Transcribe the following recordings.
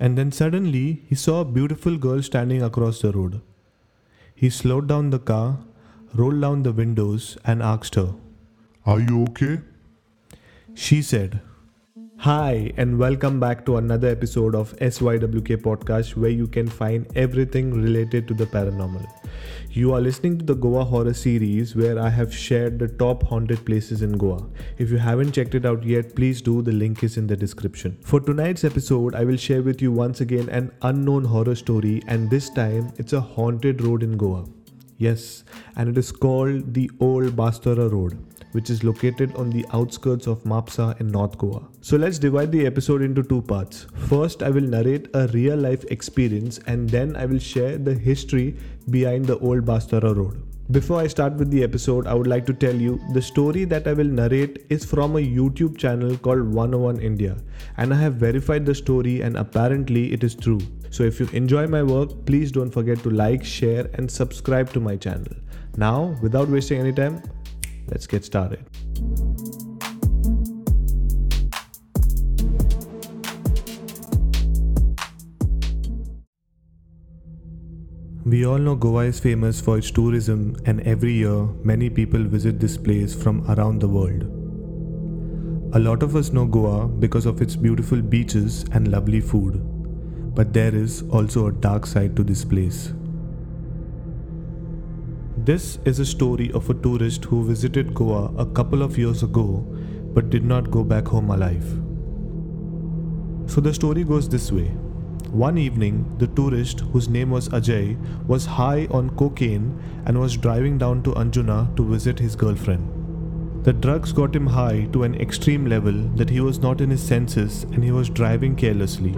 And then suddenly he saw a beautiful girl standing across the road. He slowed down the car, rolled down the windows, and asked her. Are you okay? She said, Hi, and welcome back to another episode of SYWK Podcast where you can find everything related to the paranormal. You are listening to the Goa horror series where I have shared the top haunted places in Goa. If you haven't checked it out yet, please do, the link is in the description. For tonight's episode, I will share with you once again an unknown horror story, and this time it's a haunted road in Goa. Yes, and it is called the Old Bastora Road which is located on the outskirts of Mapsa in North Goa. So let's divide the episode into two parts. First, I will narrate a real life experience and then I will share the history behind the old Bastora road. Before I start with the episode, I would like to tell you the story that I will narrate is from a YouTube channel called 101 India, and I have verified the story, and apparently it is true. So, if you enjoy my work, please don't forget to like, share, and subscribe to my channel. Now, without wasting any time, let's get started. We all know Goa is famous for its tourism, and every year many people visit this place from around the world. A lot of us know Goa because of its beautiful beaches and lovely food, but there is also a dark side to this place. This is a story of a tourist who visited Goa a couple of years ago but did not go back home alive. So the story goes this way. One evening, the tourist, whose name was Ajay, was high on cocaine and was driving down to Anjuna to visit his girlfriend. The drugs got him high to an extreme level that he was not in his senses and he was driving carelessly.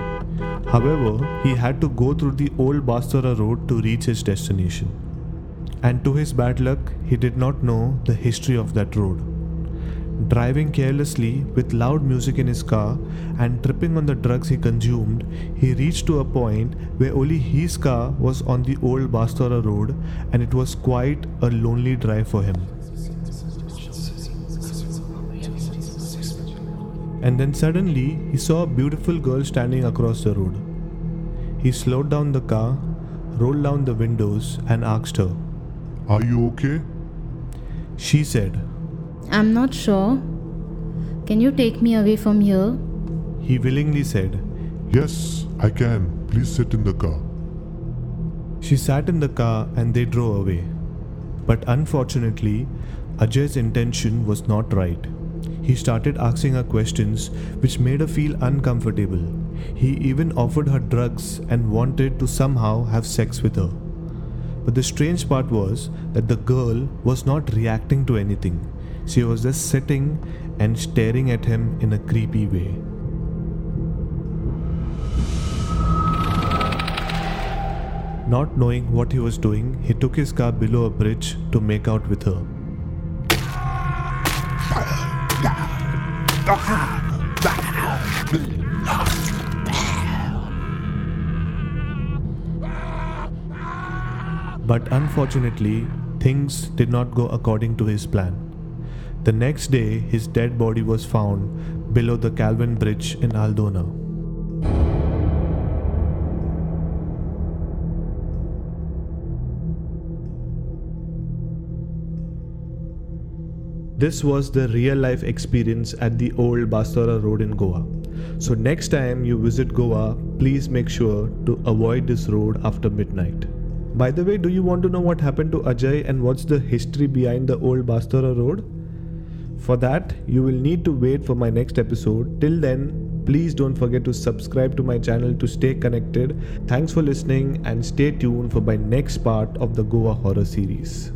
However, he had to go through the old Bastora road to reach his destination and to his bad luck, he did not know the history of that road. Driving carelessly with loud music in his car and tripping on the drugs he consumed, he reached to a point where only his car was on the old Bastora road and it was quite a lonely drive for him. And then suddenly he saw a beautiful girl standing across the road. He slowed down the car, rolled down the windows, and asked her, are you okay? She said, I'm not sure. Can you take me away from here? He willingly said, Yes, I can. Please sit in the car. She sat in the car and they drove away. But unfortunately, Ajay's intention was not right. He started asking her questions which made her feel uncomfortable. He even offered her drugs and wanted to somehow have sex with her. But the strange part was that the girl was not reacting to anything. She was just sitting and staring at him in a creepy way. Not knowing what he was doing, he took his car below a bridge to make out with her. But unfortunately, things did not go according to his plan. The next day, his dead body was found below the Calvim Bridge in Aldona. This was the real life experience at the old Bastora Road in Goa. So, next time you visit Goa, please make sure to avoid this road after midnight. By the way, do you want to know what happened to Ajay and what's the history behind the old Bastora road? For that, you will need to wait for my next episode. Till then, please don't forget to subscribe to my channel to stay connected. Thanks for listening and stay tuned for my next part of the Goa horror series.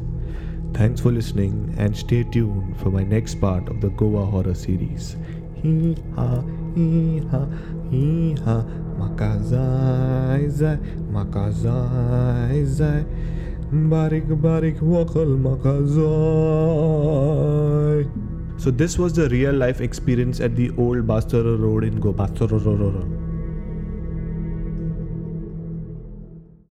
Thanks for listening and stay tuned for my next part of the Goa horror series. Hee ha, hee ha, hee ha. Makazai zai, makazai zai, barik barik wakal makazai. So this was the real life experience at the old Bastora Road in Go